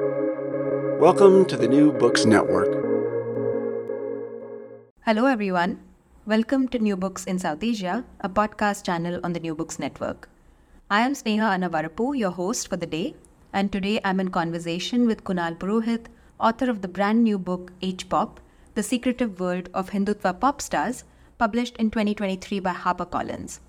Welcome to the New Books Network. Hello, everyone. Welcome to New Books in South Asia, a podcast channel on the New Books Network. I am Sneha Annavarapu, your host for the day, and today I'm in conversation with Kunal Purohit, author of the brand new book H Pop The Secretive World of Hindutva Pop Stars, published in 2023 by HarperCollins.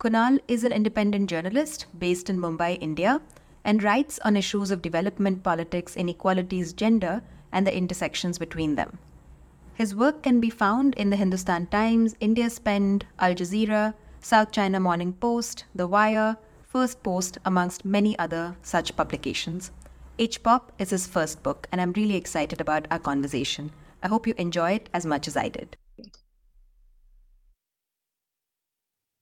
Kunal is an independent journalist based in Mumbai, India, and writes on issues of development, politics, inequalities, gender, and the intersections between them. His work can be found in the Hindustan Times, India Spend, Al Jazeera, South China Morning Post, The Wire, First Post, amongst many other such publications. H Pop is his first book, and I'm really excited about our conversation. I hope you enjoy it as much as I did.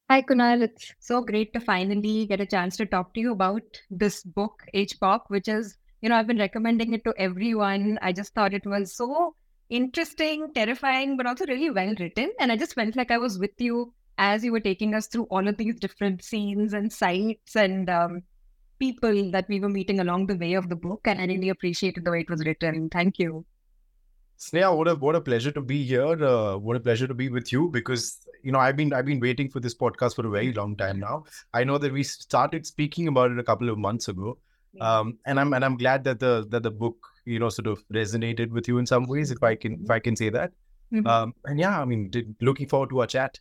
Hi, Kunal. It's so great to finally get a chance to talk to you about this book, H Pop, which is, you know, I've been recommending it to everyone. I just thought it was so interesting, terrifying, but also really well written. And I just felt like I was with you as you were taking us through all of these different scenes and sites and um, people that we were meeting along the way of the book. And I really appreciated the way it was written. Thank you. Sneha, what a what a pleasure to be here. Uh, what a pleasure to be with you because you know I've been I've been waiting for this podcast for a very long time now. I know that we started speaking about it a couple of months ago, um, and I'm and I'm glad that the that the book you know sort of resonated with you in some ways, if I can if I can say that. Mm-hmm. Um, and yeah, I mean, did, looking forward to our chat.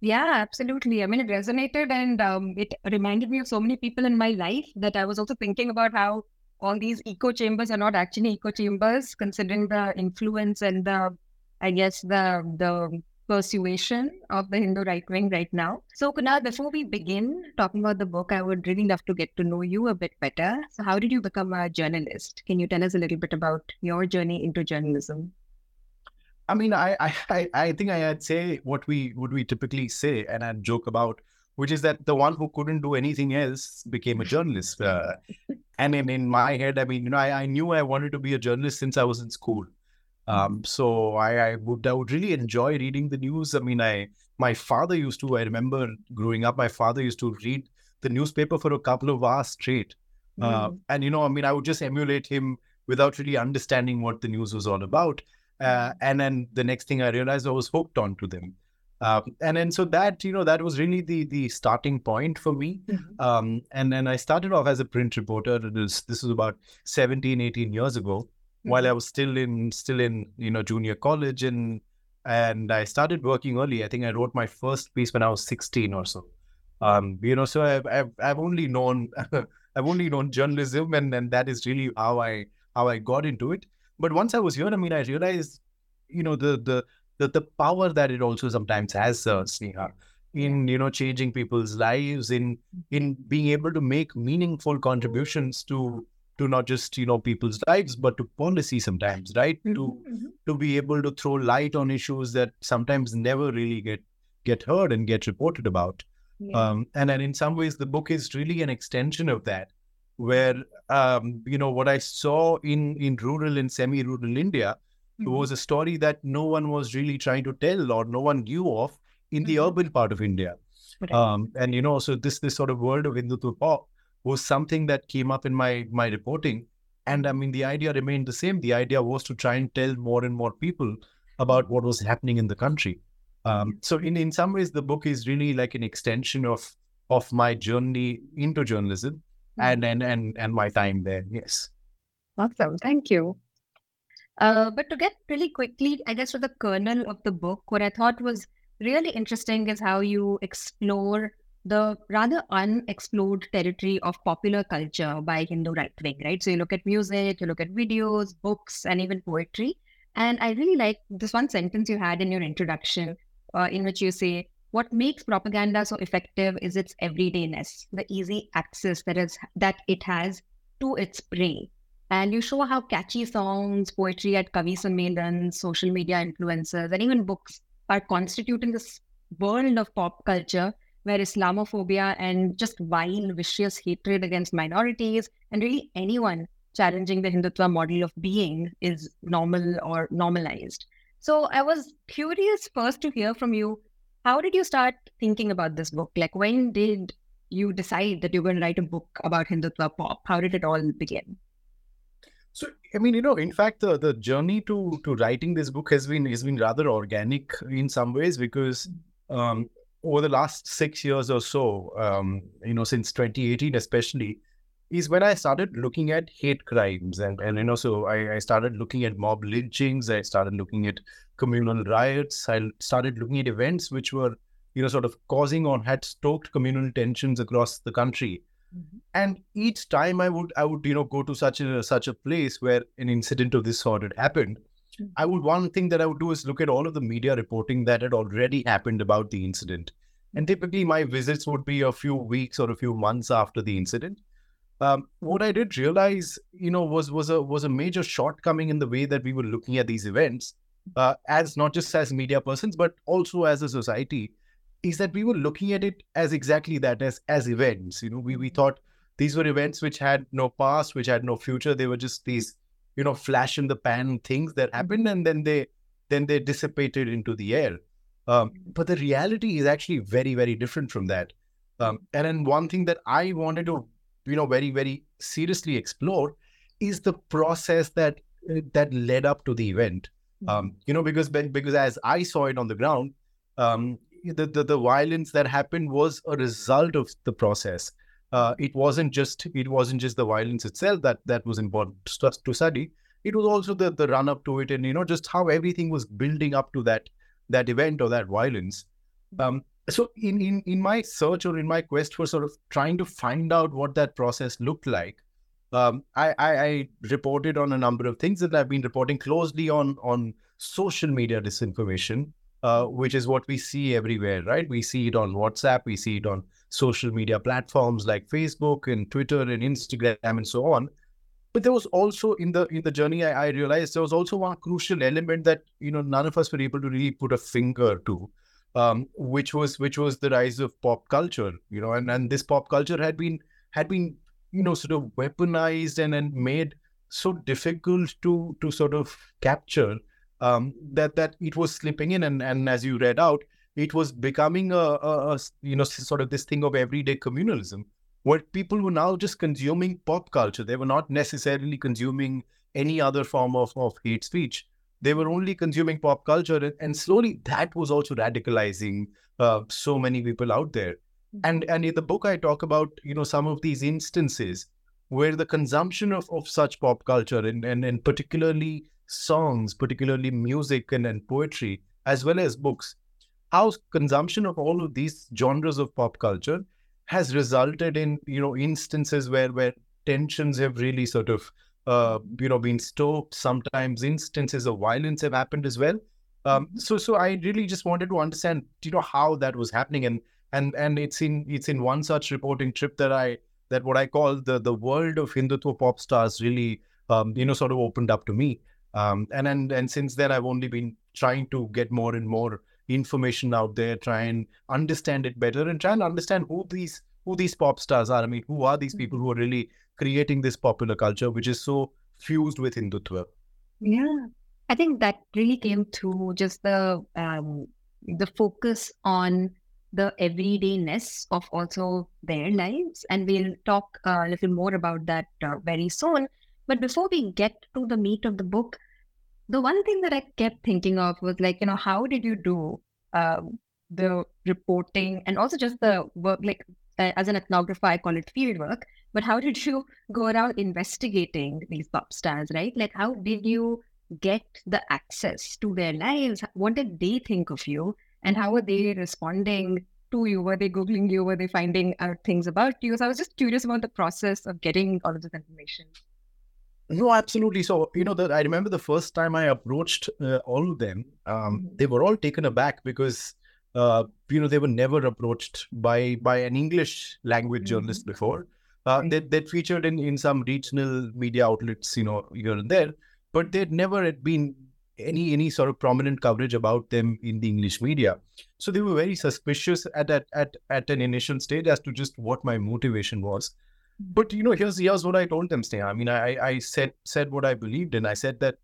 Yeah, absolutely. I mean, it resonated and um, it reminded me of so many people in my life that I was also thinking about how all these echo chambers are not actually echo chambers, considering the influence and the, I guess, the the persuasion of the Hindu right wing right now. So, Kunal, before we begin talking about the book, I would really love to get to know you a bit better. So, how did you become a journalist? Can you tell us a little bit about your journey into journalism? I mean, I I I think I'd say what we would we typically say, and I'd joke about which is that the one who couldn't do anything else became a journalist. Uh, and in, in my head, I mean, you know, I, I knew I wanted to be a journalist since I was in school. Um, so I, I would I would really enjoy reading the news. I mean, I my father used to. I remember growing up, my father used to read the newspaper for a couple of hours straight. Uh, hmm. and you know, I mean, I would just emulate him without really understanding what the news was all about. Uh, hmm. and then the next thing I realized, I was hooked onto them. Um, and then so that you know that was really the the starting point for me mm-hmm. um, and then i started off as a print reporter this was about 17 18 years ago mm-hmm. While i was still in still in you know junior college and and i started working early. I think i wrote my first piece when i was 16 or so. Um, you know so i've i've, I've only known i've only known journalism and and that is really how i how i got into it. But once i was here i mean i realized you know the the the, the power that it also sometimes has, uh, Sneha, in you know changing people's lives, in in being able to make meaningful contributions to to not just you know people's lives but to policy sometimes right mm-hmm, to mm-hmm. to be able to throw light on issues that sometimes never really get get heard and get reported about yeah. um, and and in some ways the book is really an extension of that where um, you know what i saw in in rural and semi rural india mm-hmm. was a story that no one was really trying to tell or no one knew of in the mm-hmm. urban part of India. Um, and you know, so this this sort of world of Hindutva pop was something that came up in my my reporting. And I mean, the idea remained the same. The idea was to try and tell more and more people about what was happening in the country. Um, so in in some ways, the book is really like an extension of of my journey into journalism mm-hmm. and, and and and my time there. Yes. Awesome. Thank you. Uh, but to get really quickly, I guess, to the kernel of the book, what I thought was really interesting is how you explore the rather unexplored territory of popular culture by Hindu right wing, right? So you look at music, you look at videos, books, and even poetry. And I really like this one sentence you had in your introduction, uh, in which you say, "What makes propaganda so effective is its everydayness, the easy access that is that it has to its prey." And you show how catchy songs, poetry at Kavi Sammelan, social media influencers, and even books are constituting this world of pop culture where Islamophobia and just vile, vicious hatred against minorities and really anyone challenging the Hindutva model of being is normal or normalized. So I was curious first to hear from you. How did you start thinking about this book? Like, when did you decide that you're going to write a book about Hindutva pop? How did it all begin? So I mean, you know, in fact, the, the journey to to writing this book has been has been rather organic in some ways because um, over the last six years or so, um, you know, since 2018 especially, is when I started looking at hate crimes and and you know, so I, I started looking at mob lynchings. I started looking at communal riots. I started looking at events which were you know sort of causing or had stoked communal tensions across the country Mm-hmm. And each time I would I would you know go to such a such a place where an incident of this sort had happened. I would one thing that I would do is look at all of the media reporting that had already happened about the incident. And typically my visits would be a few weeks or a few months after the incident. Um, what I did realize, you know, was was a was a major shortcoming in the way that we were looking at these events, uh, as not just as media persons, but also as a society is that we were looking at it as exactly that as as events you know we, we thought these were events which had no past which had no future they were just these you know flash in the pan things that happened and then they then they dissipated into the air um, mm-hmm. but the reality is actually very very different from that um, and then one thing that i wanted to you know very very seriously explore is the process that uh, that led up to the event um, mm-hmm. you know because because as i saw it on the ground um, the, the, the violence that happened was a result of the process. Uh, it wasn't just it wasn't just the violence itself that that was important to, study. It was also the the run up to it, and you know just how everything was building up to that that event or that violence. Um, so in, in in my search or in my quest for sort of trying to find out what that process looked like, um, I, I, I reported on a number of things that I've been reporting closely on on social media disinformation, uh, which is what we see everywhere, right? We see it on WhatsApp, we see it on social media platforms like Facebook and Twitter and Instagram and so on. But there was also in the in the journey, I, I realized there was also one crucial element that you know none of us were able to really put a finger to, um, which was which was the rise of pop culture. You know, and and this pop culture had been had been you know sort of weaponized and and made so difficult to to sort of capture um, that that it was slipping in, and and as you read out, it was becoming a, a, a you know sort of this thing of everyday communalism, where people were now just consuming pop culture. They were not necessarily consuming any other form of, of hate speech. They were only consuming pop culture, and, slowly that was also radicalizing uh, so many people out there. Mm-hmm. And and in the book, I talk about you know some of these instances where the consumption of, of such pop culture and, and, and particularly songs, particularly music and, and poetry, as well as books, how consumption of all of these genres of pop culture has resulted in you know instances where where tensions have really sort of uh, you know been stoked. Sometimes instances of violence have happened as well. Um, mm-hmm. so so I really just wanted to understand you know how that was happening and and and it's in it's in one such reporting trip that I that what I call the the world of Hindutva pop stars really um, you know sort of opened up to me. Um, and and and since then, I've only been trying to get more and more information out there, try and understand it better, and try and understand who these who these pop stars are. I mean, who are these people who are really creating this popular culture, which is so fused with Hindutva? Yeah, I think that really came through just the um, the focus on the everydayness of also their lives, and we'll talk a little more about that uh, very soon. But before we get to the meat of the book, the one thing that I kept thinking of was like, you know, how did you do um, the reporting and also just the work, like uh, as an ethnographer, I call it field work, but how did you go around investigating these pop stars, right? Like, how did you get the access to their lives? What did they think of you? And how were they responding to you? Were they Googling you? Were they finding out things about you? So I was just curious about the process of getting all of this information. No, absolutely. So, you know, the, I remember the first time I approached uh, all of them, um, mm-hmm. they were all taken aback because, uh, you know, they were never approached by by an English language mm-hmm. journalist before. Uh, they, they featured in, in some regional media outlets, you know, here and there, but there never had been any any sort of prominent coverage about them in the English media. So they were very suspicious at at at, at an initial stage as to just what my motivation was but you know, here's here's what I told them, Sneha. I mean, I I said said what I believed in. I said that,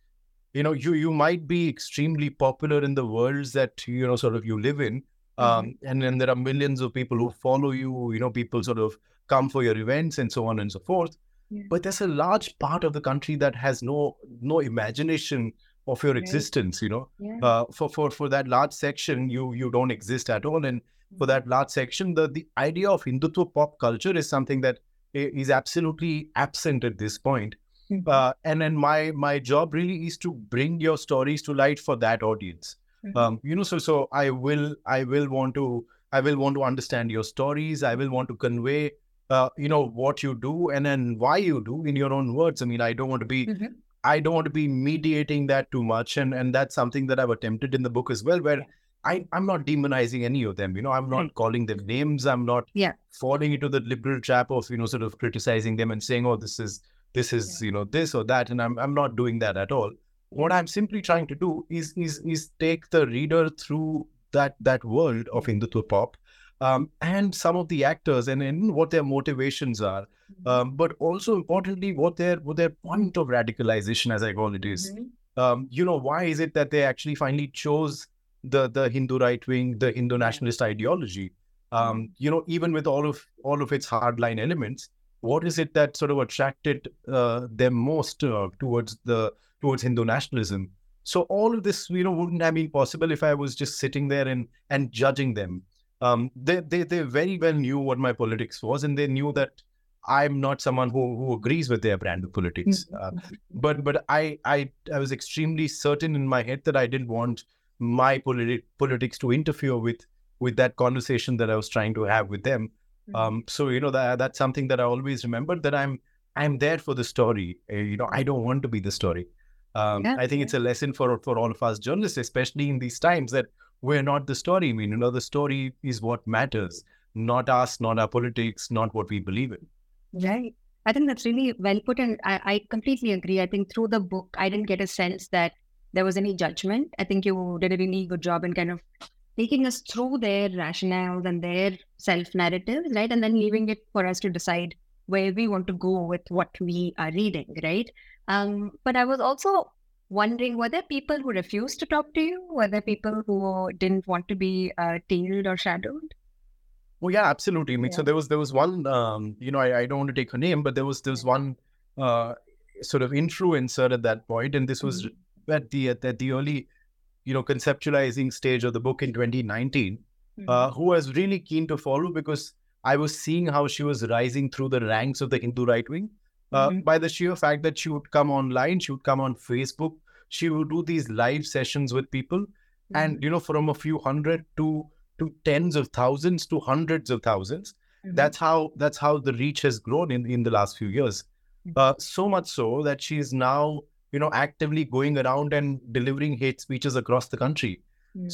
you know, you you might be extremely popular in the worlds that you know sort of you live in. Um, mm-hmm. and then there are millions of people who follow you, you know, people sort of come for your events and so on and so forth. Yeah. but there's a large part of the country that has no no imagination of your Right. existence. You know, Yeah. uh, for for for that large section, you you don't exist at all, and for that large section, the the idea of Hindutva pop culture is something that is absolutely absent at this point. Mhm. Uh, and then my my job really is to bring your stories to light for that audience. Mhm. Um, you know, so so I will I will want to I will want to understand your stories. I will want to convey, uh, you know, what you do and then why you do in your own words. I mean, I don't want to be Mhm. I don't want to be mediating that too much, and and that's something that I've attempted in the book as well, where I I'm not demonizing any of them. You know, I'm not Right. calling them names. I'm not Yeah. falling into the liberal trap of you know sort of criticizing them and saying, oh, this is this is you know this or that, and I'm I'm not doing that at all. What I'm simply trying to do is is is take the reader through that that world of Hindutva pop, um, and some of the actors and, and what their motivations are, um, but also importantly what their what their point of radicalization, as I call it, is. Mhm. Um, you know, why is it that they actually finally chose the the Hindu right wing, the Hindu nationalist ideology? Um, you know, even with all of all of its hardline elements, what is it that sort of attracted uh, them most uh, towards the towards Hindu nationalism? So all of this, you know, wouldn't have been possible if I was just sitting there and and judging them. Um, they, they they very well knew what my politics was, and they knew that I'm not someone who who agrees with their brand of politics. Uh, but but I I I was extremely certain in my head that I didn't want my politi- politics to interfere with with that conversation that I was trying to have with them. Um, so you know that that's something that I always remembered that I'm I'm there for the story. Uh, you know, I don't want to be the story. Um, Yeah, I think it's a lesson for for all of us journalists, especially in these times, that we're not the story. I mean, you know, the story is what matters, not us, not our politics, not what we believe in. Right. I think that's really well put. And I, I completely agree. I think through the book, I didn't get a sense that there was any judgment. I think you did a really good job in kind of taking us through their rationales and their self narratives, right? And then leaving it for us to decide where we want to go with what we are reading, right? Um, but I was also wondering were there people who refused to talk to you? Were there people who didn't want to be uh, tailed or shadowed? Oh yeah, absolutely. I mean, so there was there was one, um, you know, I, I don't want to take her name, but there was there was one uh, sort of influencer at that point, and this was at the at, at the early, you know, conceptualizing stage of the book in 2019, uh, who was really keen to follow because I was seeing how she was rising through the ranks of the Hindu right wing. Uh, Mhm. By the sheer fact that she would come online, she would come on Facebook, she would do these live sessions with people, and you know, from a few hundred to to tens of thousands to hundreds of 1000s Mhm. that's how that's how the reach has grown in in the last few years Mhm. uh, so much so that she is now you know actively going around and delivering hate speeches across the country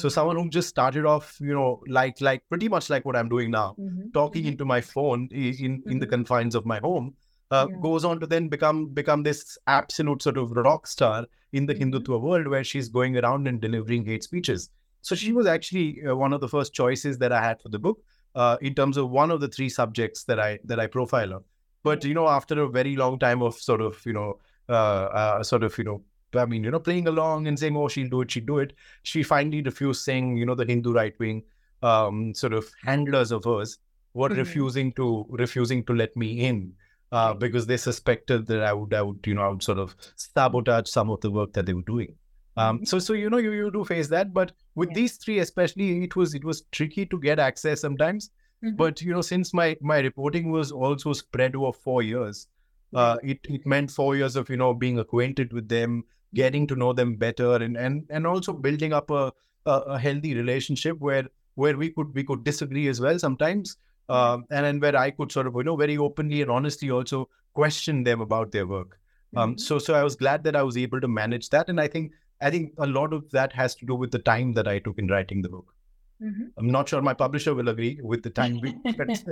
so someone who just started off you know like like pretty much like what i'm doing now Mhm. talking into my phone in in the Mhm. confines of my home uh, Yeah. goes on to then become become this absolute sort of rock star in the Mhm. hindutva world where she's going around and delivering hate speeches so she was actually uh, one of the first choices that i had for the book uh, in terms of one of the three subjects that i that i profile on but you know after a very long time of sort of you know uh, uh, sort of you know I mean, you know, playing along and saying, "Oh, she'll do it, she'll do it." She finally refused, saying, "You know, the Hindu right wing um, sort of handlers of hers were Mhm. refusing to refusing to let me in uh, because they suspected that I would, I would, you know, I would sort of sabotage some of the work that they were doing." Um, Mhm. so, so you know, you, you do face that, but with Yeah. these three, especially, it was it was tricky to get access sometimes. Mhm. But you know, since my my reporting was also spread over four years, uh, it it meant four years of you know being acquainted with them, getting to know them better, and and and also building up a a, a healthy relationship where where we could we could disagree as well sometimes, um, and then where I could sort of you know very openly and honestly also question them about their work. Um, Mhm. so so I was glad that I was able to manage that, and I think I think a lot of that has to do with the time that I took in writing the book. Mhm. I'm not sure my publisher will agree with the time we spent.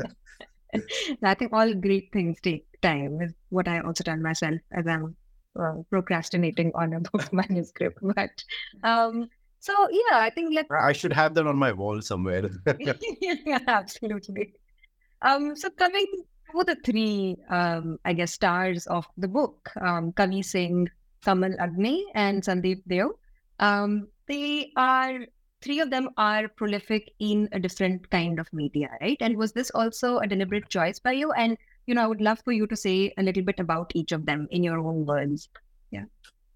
I think all great things take time, is what I also tell myself as I'm uh, procrastinating on a book manuscript. But um, so, yeah, I think let's. I should have that on my wall somewhere. yeah, absolutely. Um, so, coming to the three, um, I guess, stars of the book um, Kavi Singh, Kamal Agni, and Sandeep Deo. Um, they are three of them are prolific in a different kind of media, right? And was this also a deliberate choice by you? And you know, I would love for you to say a little bit about each of them in your own words. Yeah.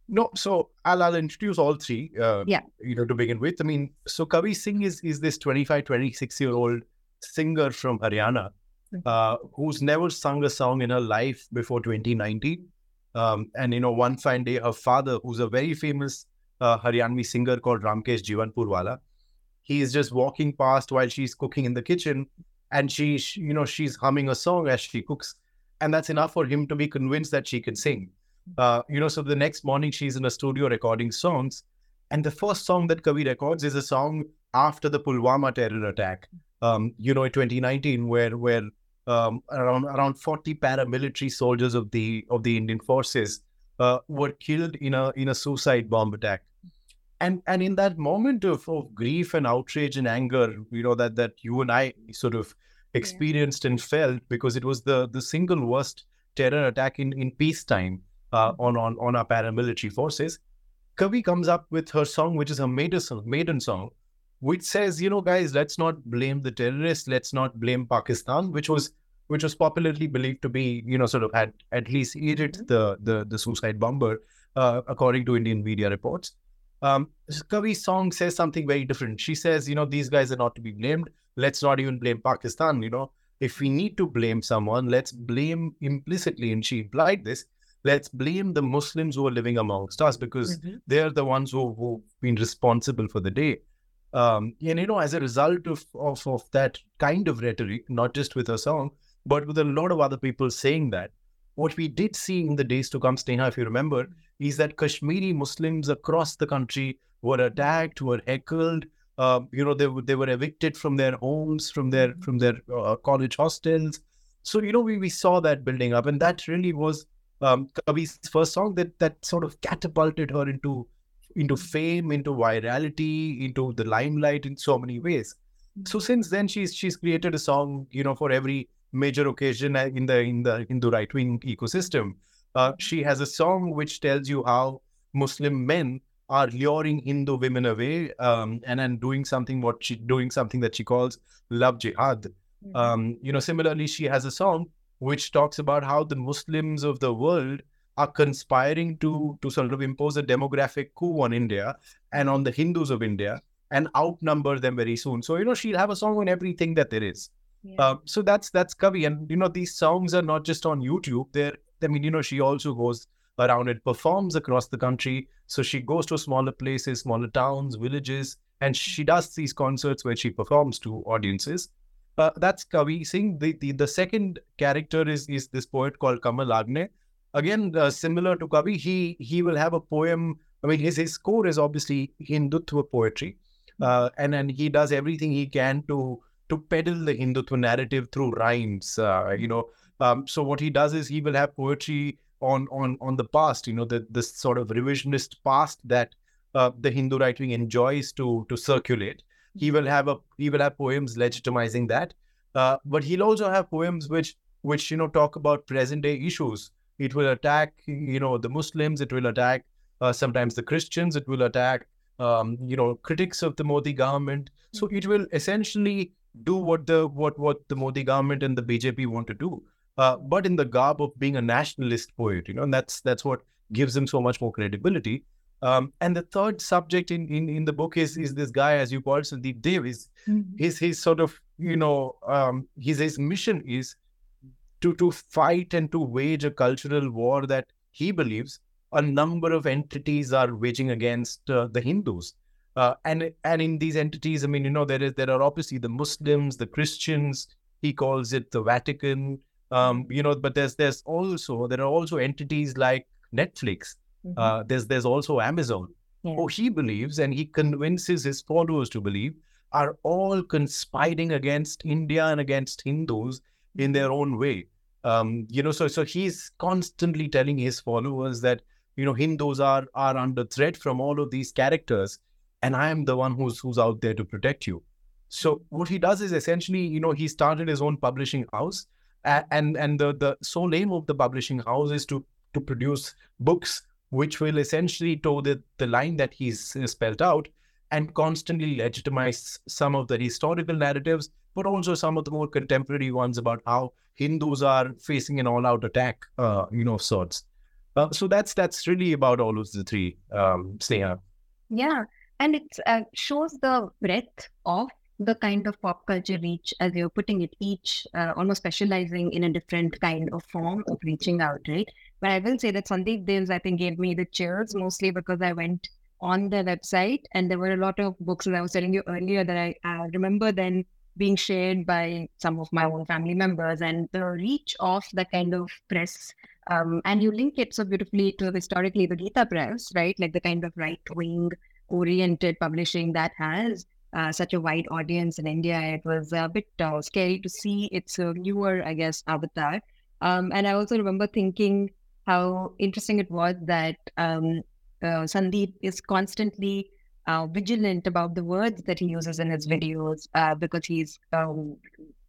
No, so I'll, I'll introduce all three. Uh, Yeah. You know, to begin with, I mean, so Kavi Singh is is this 25, 26 year old singer from Haryana, Mhm. uh, who's never sung a song in her life before 2019. Um, and you know, one fine day, her father, who's a very famous uh, Haryanvi singer called Ramkesh Jivanpurwala, he is just walking past while she's cooking in the kitchen, and she, she, you know, she's humming a song as she cooks, and that's enough for him to be convinced that she can sing. Uh, you know, so the next morning she's in a studio recording songs, and the first song that Kavi records is a song after the Pulwama terror attack. Um, you know, in 2019, where where um, around around 40 paramilitary soldiers of the of the Indian forces uh, were killed in a in a suicide bomb attack. And and in that moment of, of grief and outrage and anger, you know that that you and I sort of experienced and felt because it was the the single worst terror attack in in peacetime uh, on on on our paramilitary forces. Kavi comes up with her song, which is a maiden song, maiden song, which says, you know, guys, let's not blame the terrorists, let's not blame Pakistan, which was which was popularly believed to be, you know, sort of had at least aided the the the suicide bomber, uh, according to Indian media reports. Um, Kavi's song says something very different. She says, you know, these guys are not to be blamed. Let's not even blame Pakistan. You know, if we need to blame someone, let's blame implicitly, and she implied this. Let's blame the Muslims who are living amongst us because they're the ones who, who've been responsible for the day. Um, and you know, as a result of, of of that kind of rhetoric, not just with her song, but with a lot of other people saying that, what we did see in the days to come, Sneha, if you remember, is that Kashmiri Muslims across the country were attacked, were heckled. Um, you know, they were they were evicted from their homes, from their from their uh, college hostels. So you know, we we saw that building up, and that really was um, Kavi's first song that that sort of catapulted her into into fame, into virality, into the limelight in so many ways. So since then, she's she's created a song, you know, for every major occasion in the in the Hindu right wing ecosystem. Uh, she has a song which tells you how Muslim men are luring Hindu women away um, and and doing something what she doing something that she calls love jihad. Um, you know, similarly, she has a song which talks about how the Muslims of the world are conspiring to to sort of impose a demographic coup on India and on the Hindus of India and outnumber them very soon. So you know, she'll have a song on everything that there is. Um, so that's that's Kavi, and you know these songs are not just on YouTube. They're I mean you know she also goes around and performs across the country. So she goes to smaller places, smaller towns, villages, and she does these concerts where she performs to audiences. Uh, that's Kavi Singh. The, the the second character is is this poet called Kamal Agne. Again, uh, similar to Kavi, he he will have a poem. I mean, his his core is obviously Hindutva poetry, uh, and then he does everything he can to to peddle the Hindutva narrative through rhymes. Uh, you know, um, so what he does is he will have poetry on on on the past. You know, the this sort of revisionist past that uh, the Hindu right wing enjoys to to circulate. He will have a he will have poems legitimizing that, uh, but he'll also have poems which which you know talk about present day issues. It will attack you know the Muslims. It will attack uh, sometimes the Christians. It will attack um, you know critics of the Modi government. So it will essentially do what the what what the Modi government and the BJP want to do, uh, but in the garb of being a nationalist poet. You know, and that's that's what gives him so much more credibility. Um, and the third subject in, in, in the book is is this guy, as you call Sandeep Deo. His his sort of you know um, his his mission is to to fight and to wage a cultural war that he believes a number of entities are waging against uh, the Hindus. Uh, and and in these entities, I mean, you know, there is there are obviously the Muslims, the Christians. He calls it the Vatican. Um, you know, but there's there's also there are also entities like Netflix. Uh, there's there's also Amazon. Yeah. Who he believes and he convinces his followers to believe are all conspiring against India and against Hindus in their own way. Um, you know, so so he's constantly telling his followers that you know Hindus are are under threat from all of these characters, and I am the one who's who's out there to protect you. So what he does is essentially, you know, he started his own publishing house, and and the the sole aim of the publishing house is to to produce books which will essentially toe the, the line that he's spelled out and constantly legitimize some of the historical narratives, but also some of the more contemporary ones about how Hindus are facing an all-out attack, uh, you know, of sorts. Uh, so that's that's really about all of the three, um, Sneha. Yeah, and it uh, shows the breadth of the kind of pop culture reach as you're putting it each uh, almost specializing in a different kind of form of reaching out right? But i will say that sandeep Deos i think gave me the chills mostly because i went on their website and there were a lot of books as i was telling you earlier that i uh, remember then being shared by some of my own family members and the reach of the kind of press um, and you link it so beautifully to historically the Gita press right? Like the kind of right wing oriented publishing that has uh, such a wide audience in India. It was a bit uh, scary to see its uh, newer, I guess, avatar. Um, and I also remember thinking how interesting it was that um, uh, Sandeep is constantly uh, vigilant about the words that he uses in his videos because he's um,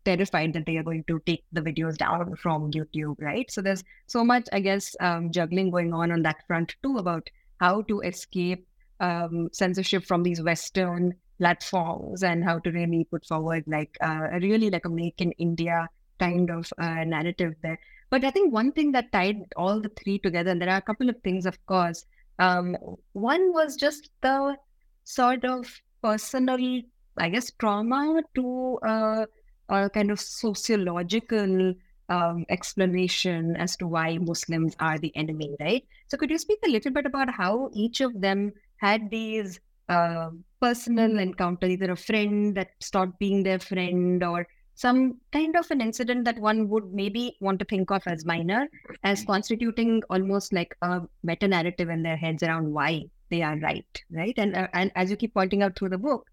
terrified that they are going to take the videos down from YouTube, right? So there's so much, I guess, um, juggling going on on that front too about how to escape um, censorship from these Western platforms and how to really put forward like uh, a really like a make in India kind of uh, narrative there. But I think one thing that tied all the three together, and there are a couple of things, of course. Um, one was just the sort of personal, I guess, trauma to uh, a kind of sociological um, explanation as to why Muslims are the enemy, right? So, could you speak a little bit about how each of them had these uh, personal encounter, either a friend that stopped being their friend or some kind of an incident that one would maybe want to think of as minor, as constituting almost like a meta narrative in their heads around why they are right, right? And uh, and as you keep pointing out through the book,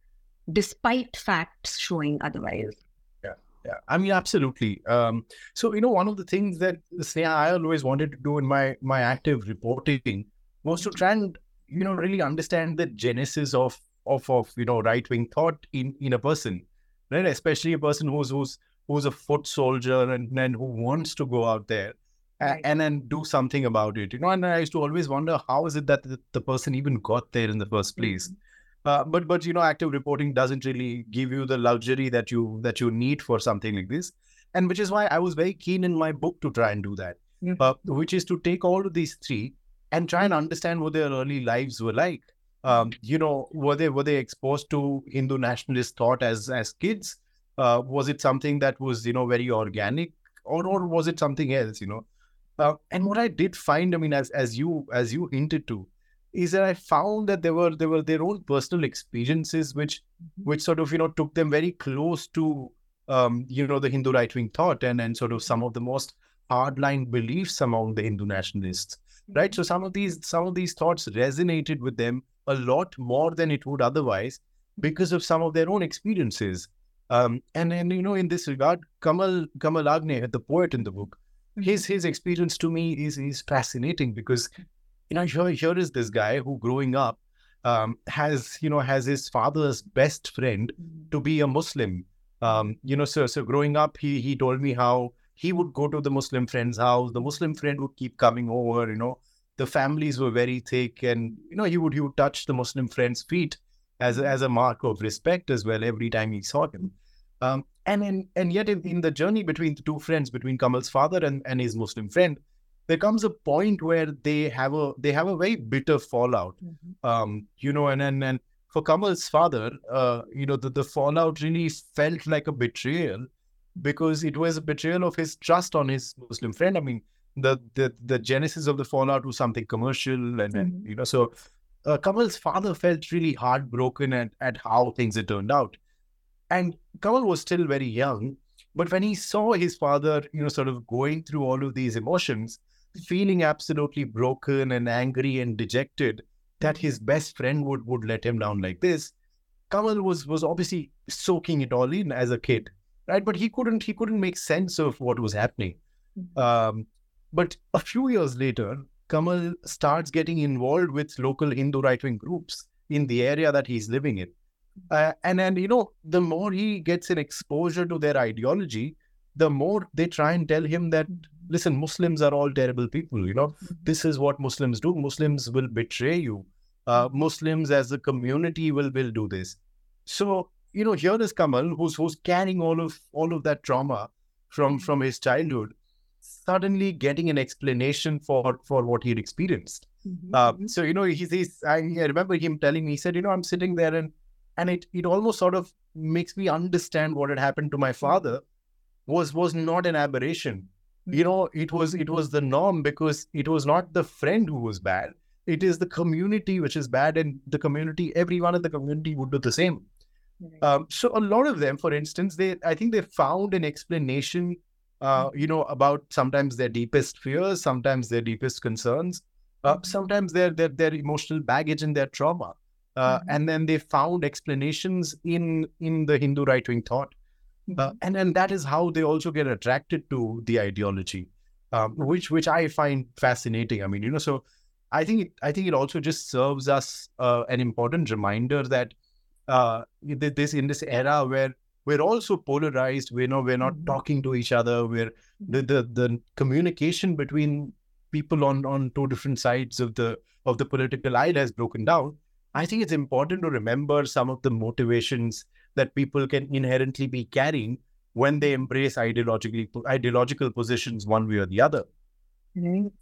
despite facts showing otherwise. Yeah, yeah. I mean, absolutely. Um, so you know, one of the things that Sneha I always wanted to do in my my active reporting was to try and you know really understand the genesis of of of you know right wing thought in in a person, right? Especially a person who's who's who's a foot soldier and then who wants to go out there right. and then do something about it. You know, and I used to always wonder how is it that the, the person even got there in the first place. Mm-hmm. Uh, but but you know, active reporting doesn't really give you the luxury that you that you need for something like this, and which is why I was very keen in my book to try and do that, mm-hmm. uh, which is to take all of these three and try and understand what their early lives were like um, you know, were they were they exposed to Hindu nationalist thought as as kids? Uh, was it something that was you know very organic, or or was it something else? You know, uh, and what I did find, I mean, as as you as you hinted to, is that I found that there were there were their own personal experiences which mm-hmm. which sort of you know took them very close to um, you know the Hindu right wing thought and and sort of some of the most hardline beliefs among the Hindu nationalists. Right. So some of these some of these thoughts resonated with them a lot more than it would otherwise because of some of their own experiences. Um, and and you know, in this regard, Kamal Kamal Agne, the poet in the book, mm-hmm. his his experience to me is is fascinating because you know here here is this guy who growing up um, has you know has his father's best friend mm-hmm. to be a Muslim. Um, you know, so so growing up, he he told me how he would go to the Muslim friend's house. The Muslim friend would keep coming over. You know, the families were very thick, and you know he would he would touch the Muslim friend's feet as a, as a mark of respect as well every time he saw him. Um, and in, and yet in, in, the journey between the two friends, between Kamal's father and, and his Muslim friend, there comes a point where they have a they have a very bitter fallout. Mm-hmm. Um, you know, and and and for Kamal's father, uh, you know, the, the fallout really felt like a betrayal because it was a betrayal of his trust on his Muslim friend. I mean, the the the genesis of the fallout was something commercial and, mm-hmm. and you know so uh, Kamal's father felt really heartbroken at, at how things had turned out and Kamal was still very young but when he saw his father you know sort of going through all of these emotions feeling absolutely broken and angry and dejected that his best friend would would let him down like this Kamal was was obviously soaking it all in as a kid right but he couldn't he couldn't make sense of what was happening mm-hmm. um, but a few years later, Kamal starts getting involved with local Hindu right wing groups in the area that he's living in. Uh, and then, you know, the more he gets an exposure to their ideology, the more they try and tell him that, listen, Muslims are all terrible people. You know, mm-hmm. this is what Muslims do. Muslims will betray you. Uh, Muslims as a community will, will do this. So you know, here is Kamal, who's who's carrying all of all of that trauma from from his childhood, suddenly getting an explanation for for what he'd experienced. Mhm, Uh, mhm. so you know, he's, he's I, I remember him telling me, he said, you know, I'm sitting there and and it it almost sort of makes me understand what had happened to my father was was not an aberration. You know, it was it was the norm because it was not the friend who was bad. It is the community which is bad, and the community, everyone in the community would do the same. Um, so a lot of them, for instance, they I think they found an explanation, uh, you know, about sometimes their deepest fears, sometimes their deepest concerns, uh, Mhm. sometimes their their their emotional baggage and their trauma, uh, Mhm. and then they found explanations in in the Hindu right wing thought, uh, Mhm. and and that is how they also get attracted to the ideology, um, which which I find fascinating. I mean, you know, so I think it, I think it also just serves us uh, an important reminder that uh, this in this era where we're also polarized, we know we're not Mhm. talking to each other, we're the, the the communication between people on on two different sides of the of the political aisle has broken down. I think it's important to remember some of the motivations that people can inherently be carrying when they embrace ideologically ideological positions one way or the other. Right.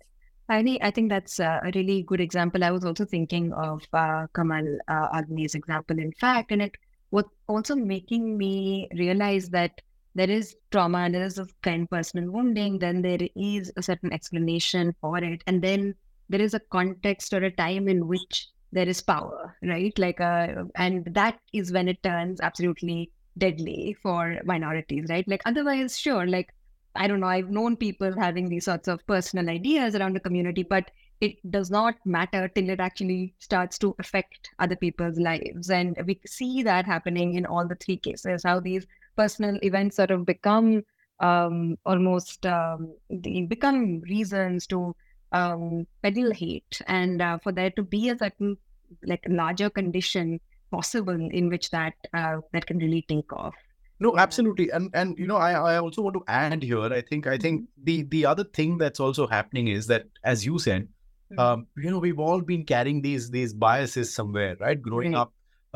I think I think that's a really good example. I was also thinking of uh, Kamal uh, Agni's example, in fact, and it was also making me realize that there is trauma and there is a kind of personal wounding. Then there is a certain explanation for it, and then there is a context or a time in which there is power, right? Like, uh, and that is when it turns absolutely deadly for minorities, right? Like, otherwise, sure, like I don't know, I've known people having these sorts of personal ideas around the community, but it does not matter till it actually starts to affect other people's lives. And we see that happening in all the three cases, how these personal events sort of become um, almost um, they become reasons to um, peddle hate and uh, for there to be a certain like larger condition possible in which that uh, that can really take off. No, absolutely, and and you know, I I also want to add here. I think I think the the other thing that's also happening is that, as you said, Mhm. um, you know, we've all been carrying these these biases somewhere, right? Growing Right. up,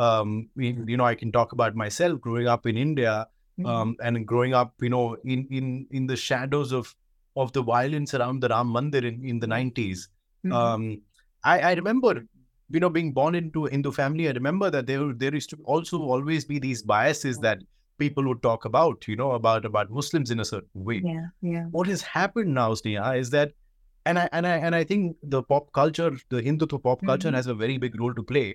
um, you know, I can talk about myself. Growing up in India, Mhm. um, and growing up, you know, in in in the shadows of of the violence around the Ram Mandir in in the nineties. Mhm. Um, I I remember, you know, being born into a Hindu family. I remember that there there used to also always be these biases that people would talk about, you know, about about Muslims in a certain way. yeah, yeah. What has happened now, Sneha, is that, and I and I and I think the pop culture, the Hindutva pop culture, Mhm. has a very big role to play.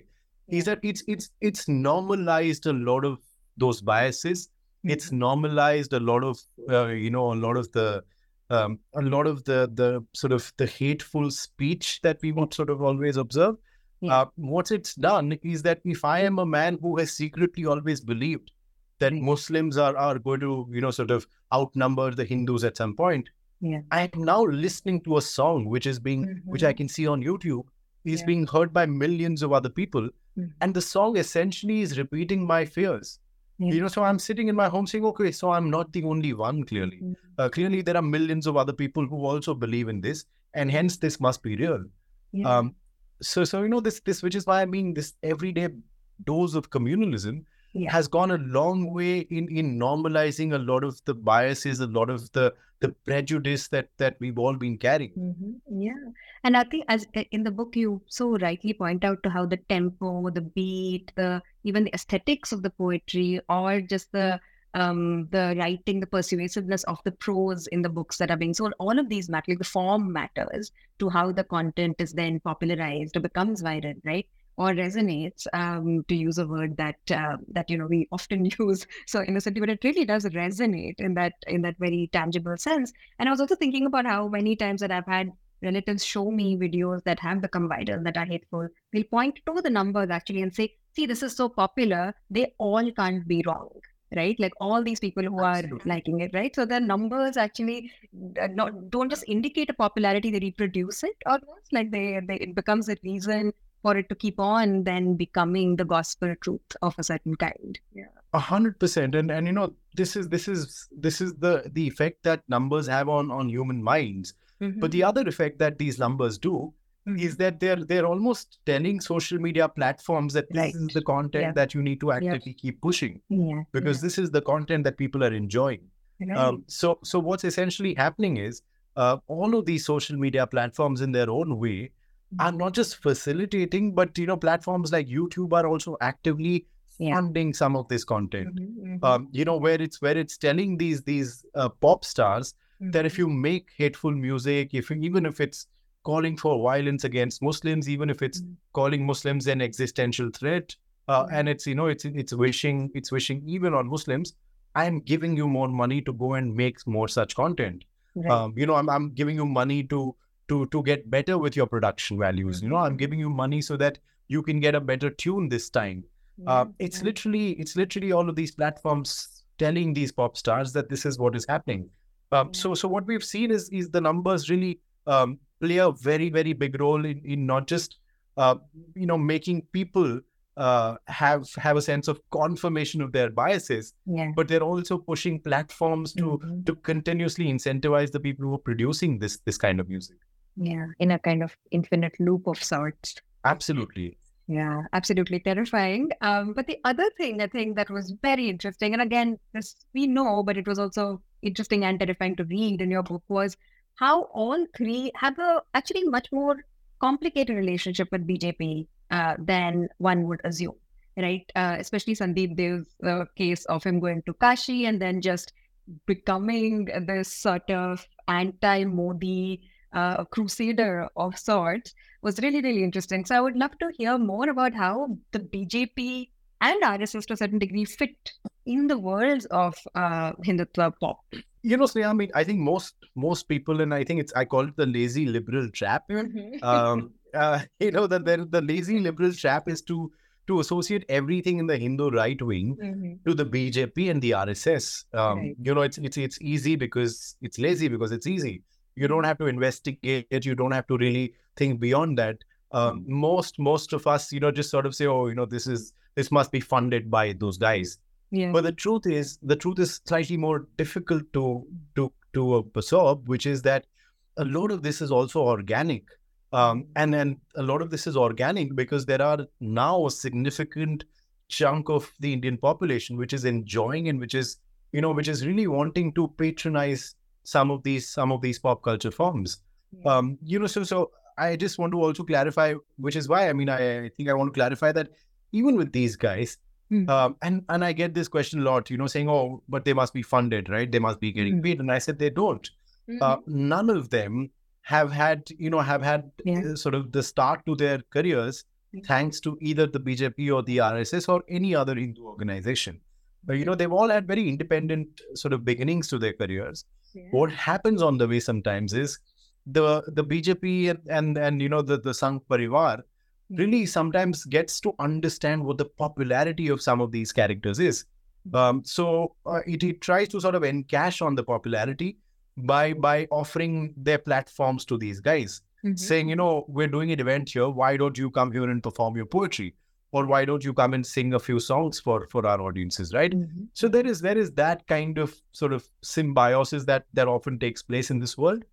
Is that it's it's it's normalized a lot of those biases. It's Mhm. normalized a lot of uh, you know a lot of the um, a lot of the the sort of the hateful speech that we would sort of always observe. Yeah. Uh, what it's done is that if I am a man who has secretly always believed that Right. Muslims are are going to you know sort of outnumber the Hindus at some point, Yeah. I am now listening to a song which is being which I Mhm. can see on YouTube is Yeah. being heard by millions of other people, Mhm. and the song essentially is repeating my fears. Yeah. You know, so I'm sitting in my home saying, okay, so I'm not the only one. Clearly, Mhm. uh, clearly there are millions of other people who also believe in this, and hence this must be real. Um, so so you know this this which is why I mean this everyday dose of communalism Yeah. has gone a long way in in normalizing a lot of the biases, a lot of the the prejudice that that we've all been carrying. Mhm. Yeah, and I think as uh, in the book you so rightly point out to how the tempo, the beat, the even the aesthetics of the poetry, or just the um the writing, the persuasiveness of the prose in the books that are being sold, all of these matter. Like the form matters to how the content is then popularized or becomes viral, right? Or resonates, um, to use a word that uh, that you know we often use so innocently, but it really does resonate in that in that very tangible sense. And I was also thinking about how many times that I've had relatives show me videos that have become viral that are hateful. They'll point to the numbers actually and say, see, this is so popular, they all can't be wrong. Right, like all these people who Absolutely. are liking it, right? So the numbers actually uh, not don't just indicate a popularity; they reproduce it almost. Like they, they it becomes a reason for it to keep on then becoming the gospel truth of a certain kind. Yeah. A hundred percent, and and you know this is this is this is the the effect that numbers have on on human minds. But the other effect that these numbers do is that they're they're almost telling social media platforms that this Right. is the content Yeah. that you need to actively keep pushing Yeah. because this is the content that people are enjoying. yeah. Um, so so what's essentially happening is uh, all of these social media platforms in their own way are not just facilitating, but you know platforms like YouTube are also actively Yeah. funding some of this content. Mhm, mhm, Um, you know where it's where it's telling these these uh, pop stars that if mhm. you make hateful music, if even if it's calling for violence against Muslims, even if it's Mm. calling Muslims an existential threat, uh, Yeah. and it's you know it's it's wishing it's wishing even on Muslims, I'm giving you more money to go and make more such content. Right. Um, you know, I'm I'm giving you money to to to get better with your production values. You know, I'm giving you money so that you can get a better tune this time. Uh, it's literally it's literally all of these platforms telling these pop stars that this is what is happening. Um, so so what we've seen is is the numbers really um, play a very very big role in in not just uh, you know making people uh, have have a sense of confirmation of their biases, yeah. but they're also pushing platforms to Mhm. to continuously incentivize the people who are producing this this kind of music. Yeah. In a kind of infinite loop of sorts. Absolutely. Yeah, absolutely terrifying. Um, but the other thing I think that was very interesting, and again, this we know, but it was also interesting and terrifying to read in your book was how all three have a actually much more complicated relationship with BJP uh, than one would assume, right? Uh, especially Sandeep there's uh, case of him going to Kashi and then just becoming this sort of anti-Modi uh, crusader of sorts was really, really interesting. So I would love to hear more about how the BJP and RSS to a certain degree fit in the worlds of uh, Hindutva pop. You know, Sneha, I mean, I think most most people, and I think it's I call it the lazy liberal trap. um, uh, you know that the, the lazy liberal trap is to to associate everything in the Hindu right wing Mhm. to the BJP and the RSS. Um, Right. You know, it's it's it's easy because it's lazy because it's easy. You don't have to investigate it. You don't have to really think beyond that. Um, most most of us, you know, just sort of say, oh, you know, this is this must be funded by those guys. Yeah. But the truth is, the truth is slightly more difficult to to to absorb, which is that a lot of this is also organic, um, and then a lot of this is organic because there are now a significant chunk of the Indian population which is enjoying and which is you know which is really wanting to patronize some of these some of these pop culture forms. Yeah. Um, you know, so so I just want to also clarify, which is why I mean I, I think I want to clarify that even with these guys, Mm. um, and and I get this question a lot, you know, saying, "Oh, but they must be funded, right? They must be getting Mm. paid." And I said, "They don't. Uh, none of them have had, you know, have had Yeah. uh, sort of the start to their careers Mm. thanks to either the BJP or the RSS or any other Hindu organization. But you know, they've all had very independent sort of beginnings to their careers. Yeah. What happens on the way sometimes is the the BJP and and, and you know the the Sangh Parivar really sometimes gets to understand what the popularity of some of these characters is. Um, so uh, it, it tries to sort of encash on the popularity by by offering their platforms to these guys, Mhm. saying, you know, we're doing an event here. Why don't you come here and perform your poetry, or why don't you come and sing a few songs for for our audiences, right? Mhm. So there is there is that kind of sort of symbiosis that that often takes place in this world.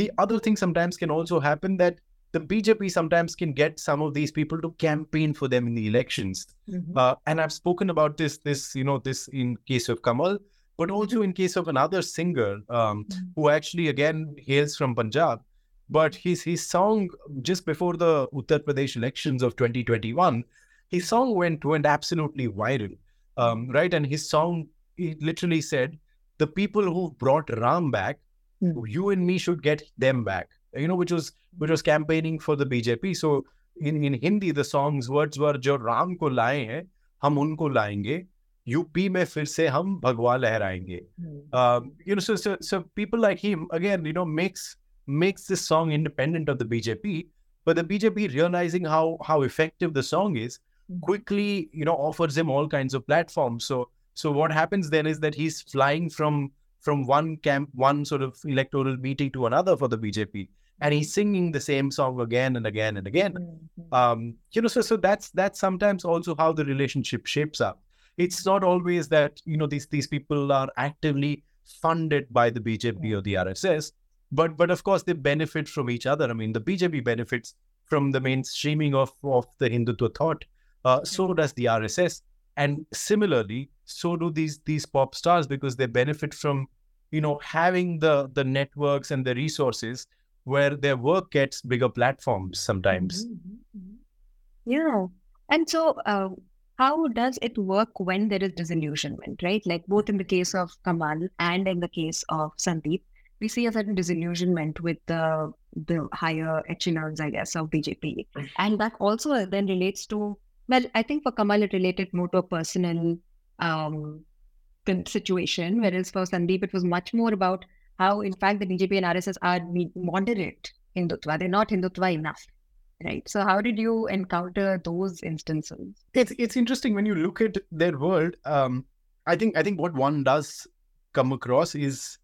The other thing sometimes can also happen that the BJP sometimes can get some of these people to campaign for them in the elections. Mhm. Uh, and I've spoken about this, this you know, this in case of Kamal, but also in case of another singer um, Mhm. who actually again hails from Punjab. But his his song just before the Uttar Pradesh elections of 2021, his song went went absolutely viral, um, right? And his song he literally said, "The people who brought Ram back, Mm. you and me should get them back." You know, which was which was campaigning for the BJP. So in in Hindi, the song's words were, "जो राम को लाए हैं, हम उनको लाएंगे." UP में फिर से हम भगवा लहराएंगे Mhm. um, you know, so, so so people like him again, you know, makes makes this song independent of the BJP, but the BJP realizing how how effective the song is, Mhm. quickly you know offers him all kinds of platforms. So so what happens then is that he's flying from from one camp, one sort of electoral meeting to another for the BJP, and he's singing the same song again and again and again Mhm. um, you know, so so that's that's sometimes also how the relationship shapes up. It's not always that you know these these people are actively funded by the BJP or the RSS. but but of course they benefit from each other. I mean, the BJP benefits from the mainstreaming of of the Hindutva thought. Uh, so does the RSS, and similarly, so do these these pop stars because they benefit from you know having the the networks and the resources where their work gets bigger platforms sometimes. Mm-hmm. Yeah, and so. Uh, how does it work when there is disillusionment, right? Like both in the case of Kamal and in the case of Sandeep, we see a certain disillusionment with the the higher echelons, I guess, of BJP. And that also then relates to, well, I think for Kamal, it related more to a personal um, situation, whereas for Sandeep, it was much more about how, in fact, the BJP and RSS are moderate Hindutva. They're not Hindutva enough right so how did you encounter those instances it's it's interesting when you look at their world um i think i think what one does come across is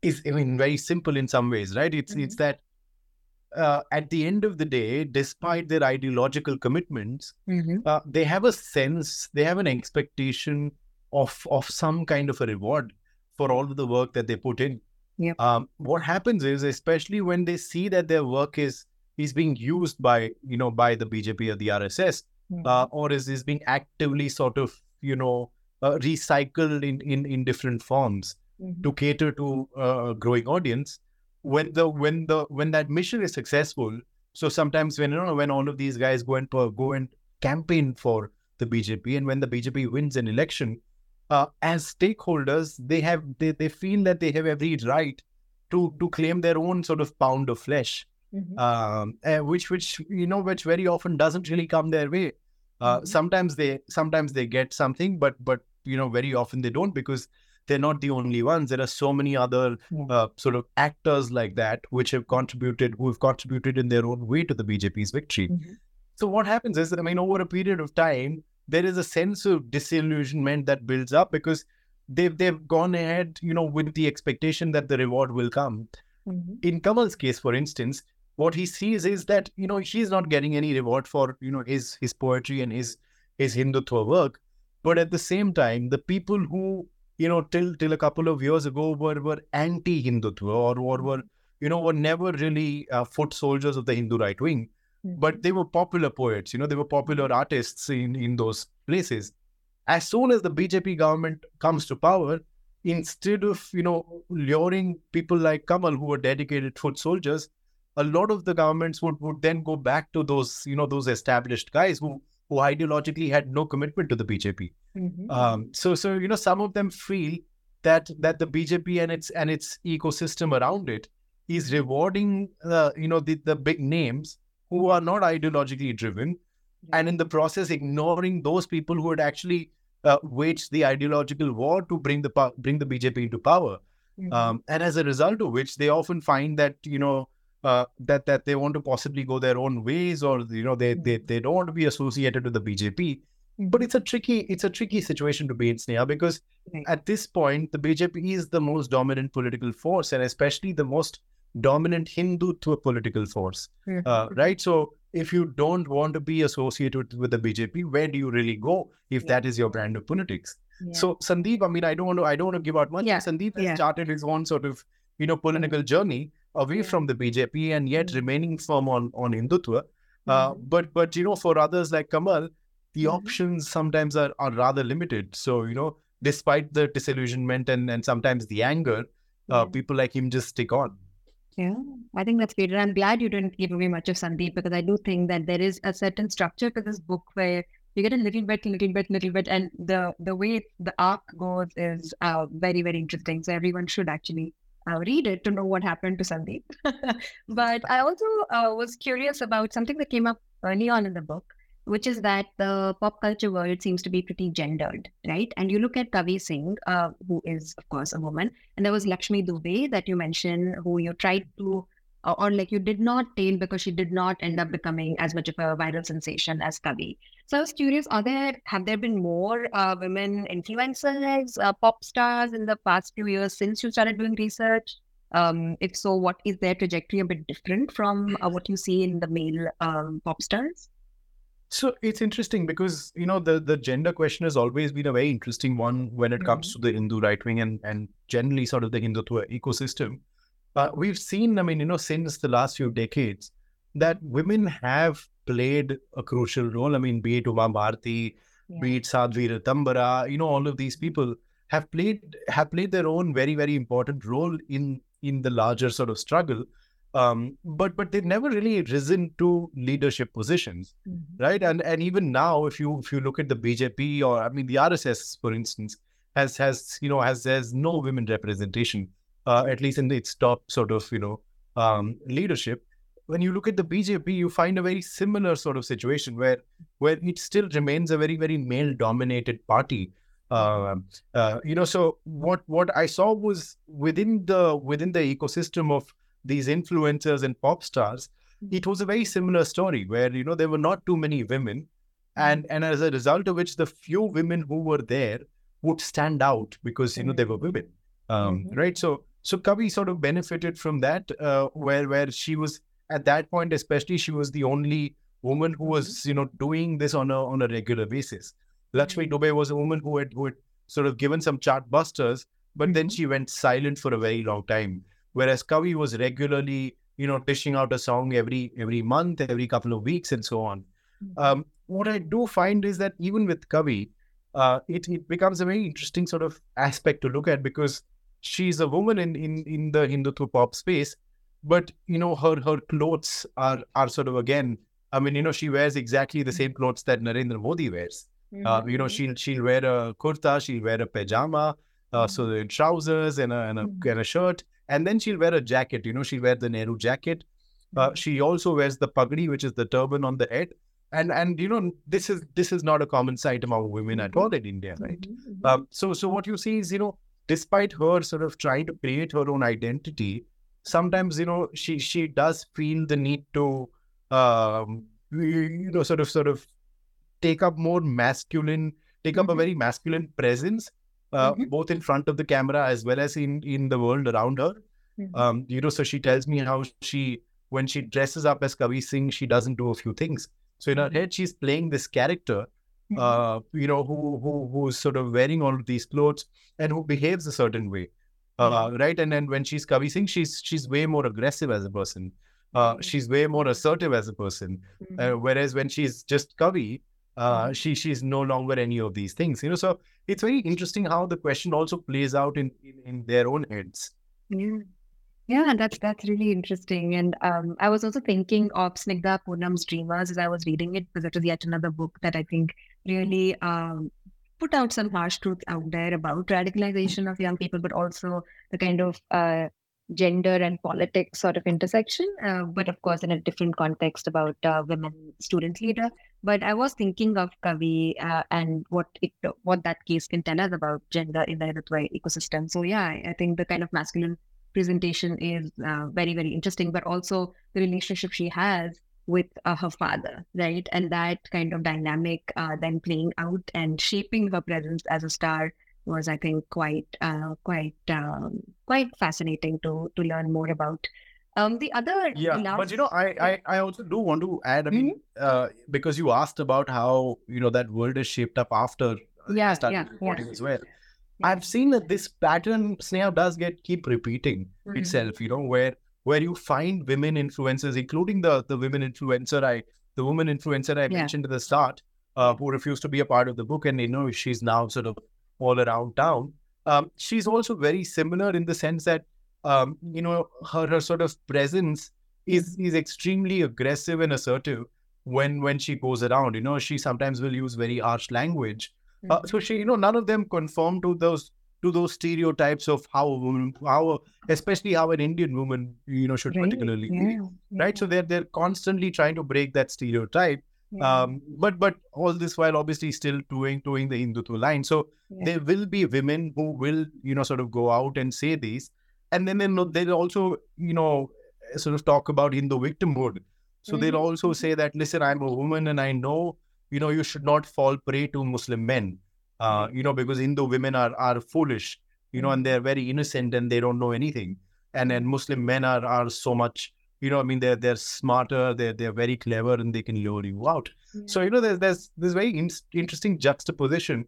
is i mean very simple in some ways right it's mm-hmm. it's that uh, at the end of the day despite their ideological commitments mm-hmm. uh, they have a sense they have an expectation of of some kind of a reward for all of the work that they put in Yeah. um, what happens is especially when they see that their work is is being used by you know by the BJP or the RSS, mm-hmm. uh, or is is being actively sort of you know uh, recycled in in in different forms mm-hmm. to cater to uh, a growing audience. When the when the when that mission is successful, so sometimes when you know when all of these guys go and go and campaign for the BJP, and when the BJP wins an election, uh, as stakeholders, they have they, they feel that they have every right to to claim their own sort of pound of flesh mm-hmm. um, uh, which which you know which very often doesn't really come their way. Uh, mm-hmm. Sometimes they sometimes they get something, but but you know very often they don't because they're not the only ones. There are so many other uh, sort of actors like that which have contributed, who have contributed in their own way to the BJP's victory. Mm-hmm. So what happens is that I mean, over a period of time, there is a sense of disillusionment that builds up because they've they've gone ahead, you know, with the expectation that the reward will come. Mm-hmm. In Kamal's case, for instance, what he sees is that you know he's not getting any reward for you know his his poetry and his his Hindutva work, but at the same time, the people who you know till till a couple of years ago were were anti Hindutva or, or were you know were never really uh, foot soldiers of the Hindu right wing, mm-hmm. but they were popular poets. You know they were popular artists in in those places. As soon as the BJP government comes to power, instead of you know luring people like Kamal who were dedicated foot soldiers a lot of the governments would, would then go back to those, you know, those established guys who who ideologically had no commitment to the BJP. Mm-hmm. Um, so so you know, some of them feel that that the BJP and its and its ecosystem around it is rewarding uh, you know the, the big names who are not ideologically driven and in the process ignoring those people who had actually uh, waged the ideological war to bring the bring the BJP into power. Mm-hmm. Um, and as a result of which, they often find that you know uh, that that they want to possibly go their own ways or you know they they, they don't want to be associated with the BJP. But mm-hmm. it's a tricky it's a tricky situation to be in Sneha because at this point the BJP is the most dominant political force and especially the most dominant Hindutva political force, mm-hmm. uh, right? So if you don't want to be associated with the BJP, where do you really go if yeah. that is your brand of politics? Yeah. So Sandeep, I mean, I don't want to I don't want to give out much. Yeah. Sandeep has started his own sort of you know political journey away from the BJP and yet mm-hmm. remaining firm on on Hindutva. Uh, mm-hmm. But but you know, for others like Kamal, the mm-hmm. options sometimes are, are rather limited. So you know, despite the disillusionment and and sometimes the anger, uh, people like him just stick on. Yeah, I think that's great. And I'm glad you didn't give away much of Sandeep because I do think that there is a certain structure to this book where you get a little bit, little bit, little bit, and the the way the arc goes is uh, very, very interesting. So everyone should actually uh, read it to know what happened to Sandeep. but I also uh, was curious about something that came up early on in the book, which is that the pop culture world seems to be pretty gendered, right? And you look at Kavi Singh, uh, who is, of course, a woman, and there was Lakshmi Dubey that you mentioned, who you tried to or, or like you did not tail because she did not end up becoming as much of a viral sensation as Kavi. So I was curious, are there have there been more uh, women influencers, uh, pop stars in the past few years since you started doing research? Um, if so, what is their trajectory a bit different from uh, what you see in the male um, pop stars? So it's interesting because you know the the gender question has always been a very interesting one when it mm-hmm. comes to the Hindu right wing and and generally sort of the Hindutva ecosystem uh, we've seen, I mean, you know, since the last few decades, that women have played a crucial role. I mean, be it Uma Bharti, Yeah. be it Sadhvi Ritambhara, you know, all of these people have played have played their own very, very important role in in the larger sort of struggle. Um, but but they've never really risen to leadership positions right and and even now if you if you look at the bjp or i mean the rss for instance has has you know has has no women representation uh, at least in its top sort of you know um, leadership when you look at the bjp you find a very similar sort of situation where where it still remains a very very male dominated party. Um, uh, you know so what what i saw was within the within the ecosystem of these influencers and pop stars it was a very similar story where you know there were not too many women and and as a result of which the few women who were there would stand out because you know they were women. Um, Mhm. right? So so kavi sort of benefited from that uh, where where she was at that point especially she was the only woman who was you know doing this on a on a regular basis. Lakshmi Mhm. dubey was a woman who had who had sort of given some chart busters but then Mhm. she went silent for a very long time. Whereas kavi was regularly you know dishing out a song every every month every couple of weeks and so on. Um, what i do find is that even with kavi uh, it, it becomes a very interesting sort of aspect to look at because she's a woman in in, in the hindutva pop space but you know her her clothes are are sort of again i mean you know she wears exactly the same clothes that narendra modi wears uh, you know, she'll she'll wear a kurta, she'll wear a pajama, uh, so the trousers and a and a, Mhm. and a shirt, and then she'll wear a jacket. You know, she'll wear the Nehru jacket. Uh, she also wears the pagdi, which is the turban on the head. And and you know, this is this is not a common sight among women at all in India, right? Um, so so what you see is you know, despite her sort of trying to create her own identity, sometimes you know she she does feel the need to um you know sort of sort of take up more masculine take up a Mhm. very masculine presence uh, Mhm. both in front of the camera as well as in in the world around her um you know so she tells me how she when she dresses up as kavi singh she doesn't do a few things so in her Mhm. head she's playing this character uh, you know, who who who's sort of wearing all of these clothes and who behaves a certain way, uh, right? And then when she's Kavi Singh, she's she's way more aggressive as a person. Uh, Mhm. she's way more assertive as a person. Uh, whereas when she's just Kavi, uh, she she's no longer any of these things. You know, so it's very interesting how the question also plays out in in, in their own heads. Yeah. Yeah, that's that's really interesting. And um, I was also thinking of Snigdha Poonam's Dreamers as I was reading it, because it was yet another book that I think really um, put out some harsh truth out there about radicalization of young people, but also the kind of uh, gender and politics sort of intersection. Uh, but of course, in a different context about uh, women student leader. But I was thinking of Kavi uh, and what it what that case can tell us about gender in the Hindutva ecosystem. So yeah, I think the kind of masculine presentation is uh, very very interesting but also the relationship she has with uh, her father right and that kind of dynamic uh, then playing out and shaping her presence as a star was i think quite uh, quite um, quite fascinating to to learn more about um the other Yeah, last, but you know, I, I I also do want to add. I mean, uh, because you asked about how you know that world is shaped up after uh, Yeah, I started yeah, yeah. as well. Yeah. I've seen that this pattern, Sneha, does get keep repeating Mhm. itself. You know, where where you find women influencers, including the the women influencer I the woman influencer I Yeah. mentioned at the start, uh, who refused to be a part of the book, and you know she's now sort of all around town. Um, she's also very similar in the sense that um, you know her her sort of presence is is extremely aggressive and assertive when when she goes around. You know, she sometimes will use very harsh language. Uh, Mhm. so she, you know, none of them conform to those to those stereotypes of how a woman, how especially how an Indian woman, you know, should Right, particularly be, yeah, right? So they're they're constantly trying to break that stereotype. yeah, Um, but but all this while obviously still doing doing the Hindutva line. So yeah. there will be women who will you know sort of go out and say these, and then they'll, they'll also you know sort of talk about Hindu victimhood. So they'll Mhm, also mhm. say that listen, I'm a woman and I know you know you should not fall prey to Muslim men, uh, you know because Hindu women are are foolish, you know, and Mhm. they're very innocent and they don't know anything, and then Muslim men are are so much. You know, I mean, they're they're smarter, they're they're very clever, and they can lure you out. So you know, there's there's this very in- interesting juxtaposition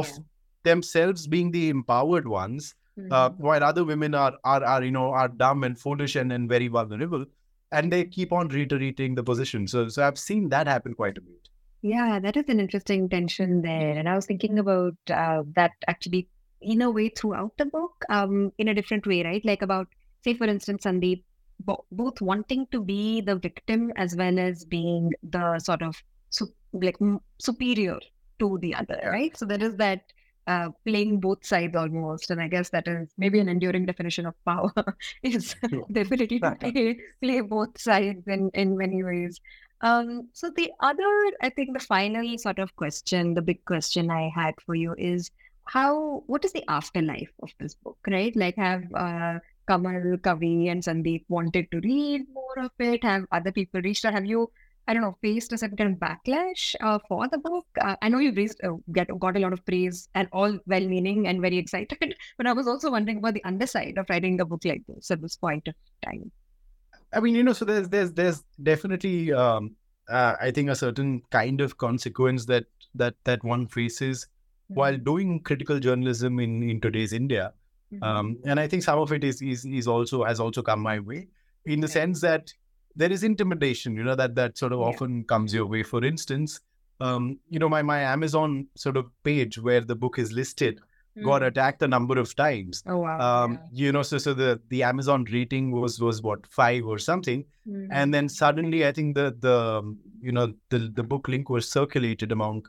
of Yeah. themselves being the empowered ones, uh, Mhm. while other women are are are you know are dumb and foolish and, and very vulnerable, and they keep on reiterating the position. So so I've seen that happen quite a bit. Yeah, that is an interesting tension there. And I was thinking about uh, that actually in a way throughout the book, um, in a different way, right? Like about, say, for instance, Sandeep, bo- both wanting to be the victim as well as being the sort of su- like m- superior to the other, right? So there is that uh, playing both sides almost. And I guess that is maybe an enduring definition of power is the ability to play, play both sides in, in many ways. Um, so the other, I think the final sort of question, the big question I had for you is how, what is the afterlife of this book, right? Like have uh, Kamal, Kavi and Sandeep wanted to read more of it? Have other people reached out? Have you, I don't know, faced a certain kind of backlash uh, for the book? Uh, I know you've raised, uh, get, got a lot of praise and all well-meaning and very excited, but I was also wondering about the underside of writing a book like this at this point of time. I mean, you know, so there's there's there's definitely um, uh, I think a certain kind of consequence that that that one faces while doing critical journalism in in today's India. Mhm. Um, and I think some of it is is is also has also come my way in the Yeah. sense that there is intimidation, you know, that that sort of Yeah. often comes your way. For instance, um, you know, my my Amazon sort of page where the book is listed got Mhm. attacked a number of times. Oh wow! Um, yeah. you know, so so the the Amazon rating was was what five or something, Mhm. and then suddenly I think the the um, you know the the book link was circulated among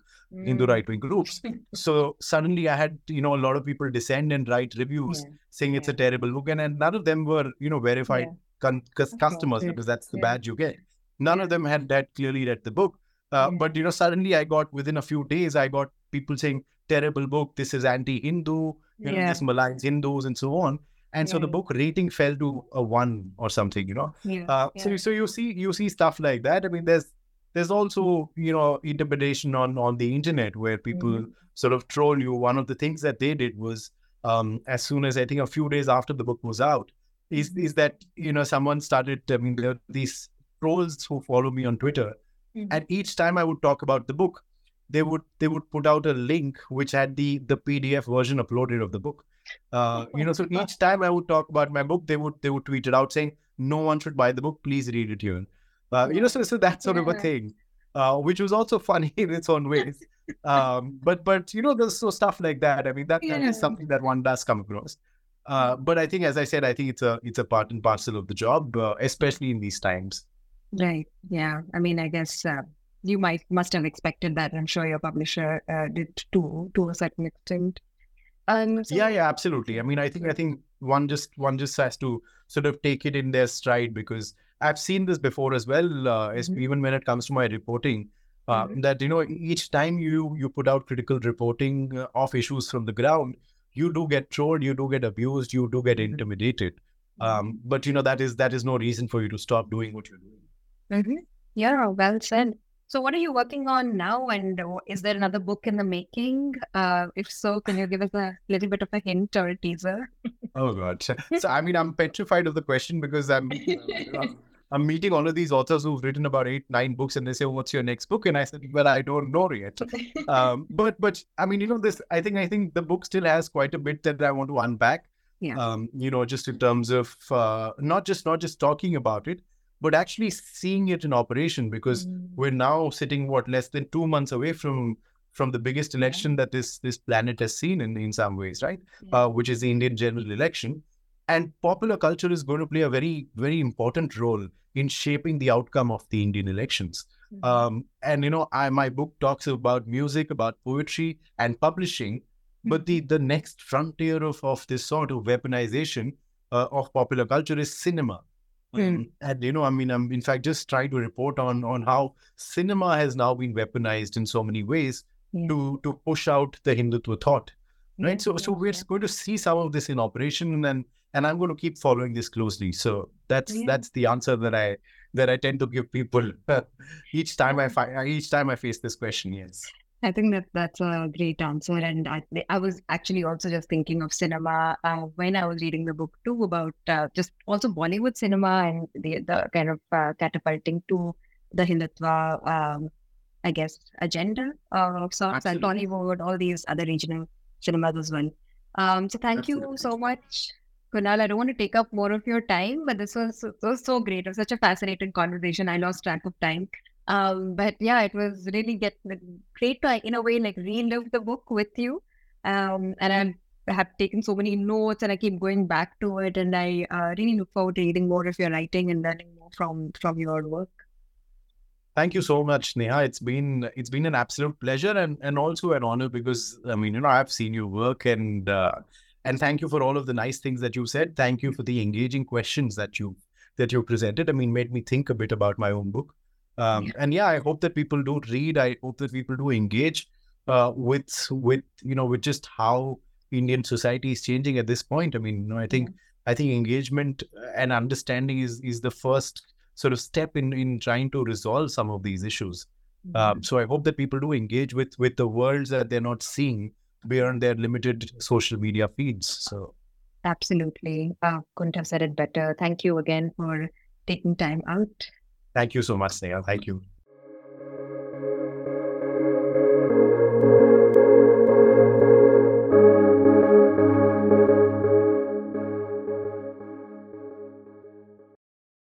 Hindu Mm. right wing groups. So suddenly I had you know a lot of people descend and write reviews Yeah. saying it's a terrible book, and, and none of them were you know verified Yeah. con- cus- customers yeah. because that's the Yeah. badge you get. None of them had that clearly read the book. Uh, But you know, suddenly I got within a few days, I got people saying terrible book. This is anti-Hindu. You know, this maligns Hindus and so on. And so the book rating fell to a one or something. You know, Yeah. uh, so yeah. so you see you see stuff like that. I mean, there's there's also you know interpretation on on the internet where people Mhm. sort of troll you. One of the things that they did was um, as soon as I think a few days after the book was out, is Mhm. is that you know someone started. I mean, there these trolls who follow me on Twitter, Mhm. and each time I would talk about the book, they would they would put out a link which had the the PDF version uploaded of the book. Uh, you know, so each time I would talk about my book, they would they would tweet it out saying, "No one should buy the book. Please read it here." Uh, you know, so so that sort of a thing, uh, which was also funny in its own ways. um, but but you know, there's so stuff like that. I mean, that, that Yeah. is something that one does come across. Uh, but I think, as I said, I think it's a it's a part and parcel of the job, uh, especially in these times. Right. Yeah. I mean, I guess uh, you might must have expected that. I'm sure your publisher uh, did too, to a certain extent. Um. so- yeah yeah absolutely i mean i think i think one just one just has to sort of take it in their stride because i've seen this before as well uh, Mhm. even when it comes to my reporting uh, Mhm. that you know each time you you put out critical reporting uh, of issues from the ground you do get trolled you do get abused you do get Mhm. intimidated um, but you know that is that is no reason for you to stop doing what you're doing Mhm. Yeah. Well said. So, what are you working on now? And uh, is there another book in the making? Uh, if so, can you give us a little bit of a hint or a teaser? oh god so i mean i'm petrified of the question because i'm uh, I'm meeting all of these authors who've written about eight, nine books, and they say, "What's your next book?" And I said, "Well, I don't know yet." Um, but but I mean, you know, this. I think I think the book still has quite a bit that I want to unpack. Yeah. Um, you know, just in terms of uh, not just not just talking about it, but actually seeing it in operation. Because Mm. we're now sitting what less than two months away from from the biggest election that this this planet has seen in in some ways, right? Uh, which is the Indian general election. And popular culture is going to play a very, very important role in shaping the outcome of the Indian elections. Mhm. Um, and you know, I my book talks about music, about poetry, and publishing. But the the next frontier of of this sort of weaponization uh, of popular culture is cinema. Mm. And you know, I mean, I'm in fact just trying to report on on how cinema has now been weaponized in so many ways Yeah. to to push out the Hindutva thought right Yeah, so so we're going to see some of this in operation and and i'm going to keep following this closely so that's Yeah. that's the answer that i that i tend to give people each time i find each time i face this question yes I think that that's a great answer, and I, I was actually also just thinking of cinema uh, when I was reading the book too about uh, just also Bollywood cinema and the the kind of uh, catapulting to the Hindutva, um, I guess, agenda uh, of sorts, and Absolutely. Tollywood, all these other regional cinemas as well. Um, so thank you so much, Kunal. I don't want to take up more of your time, but this was, this was so great. It was such a fascinating conversation. I lost track of time. Um, but yeah, it was really get great to, in a way, like relive the book with you. Um, and I have taken so many notes and I keep going back to it. And I uh, really look forward to reading more of your writing and learning more from, from your work. Thank you so much, Sneha. It's been it's been an absolute pleasure and and also an honor because I mean you know I've seen your work and uh, and thank you for all of the nice things that you said. Thank you for the engaging questions that you that you presented. I mean, made me think a bit about my own book. Um, yeah. And yeah, I hope that people do read. I hope that people do engage uh, with with you know with just how Indian society is changing at this point. I mean, you know, I think I think engagement and understanding is is the first sort of step in in trying to resolve some of these issues. Mm-hmm. Um, so I hope that people do engage with with the worlds that they're not seeing beyond their limited social media feeds. So absolutely, uh, couldn't have said it better. Thank you again for taking time out. Thank you so much, Sneha. Thank you.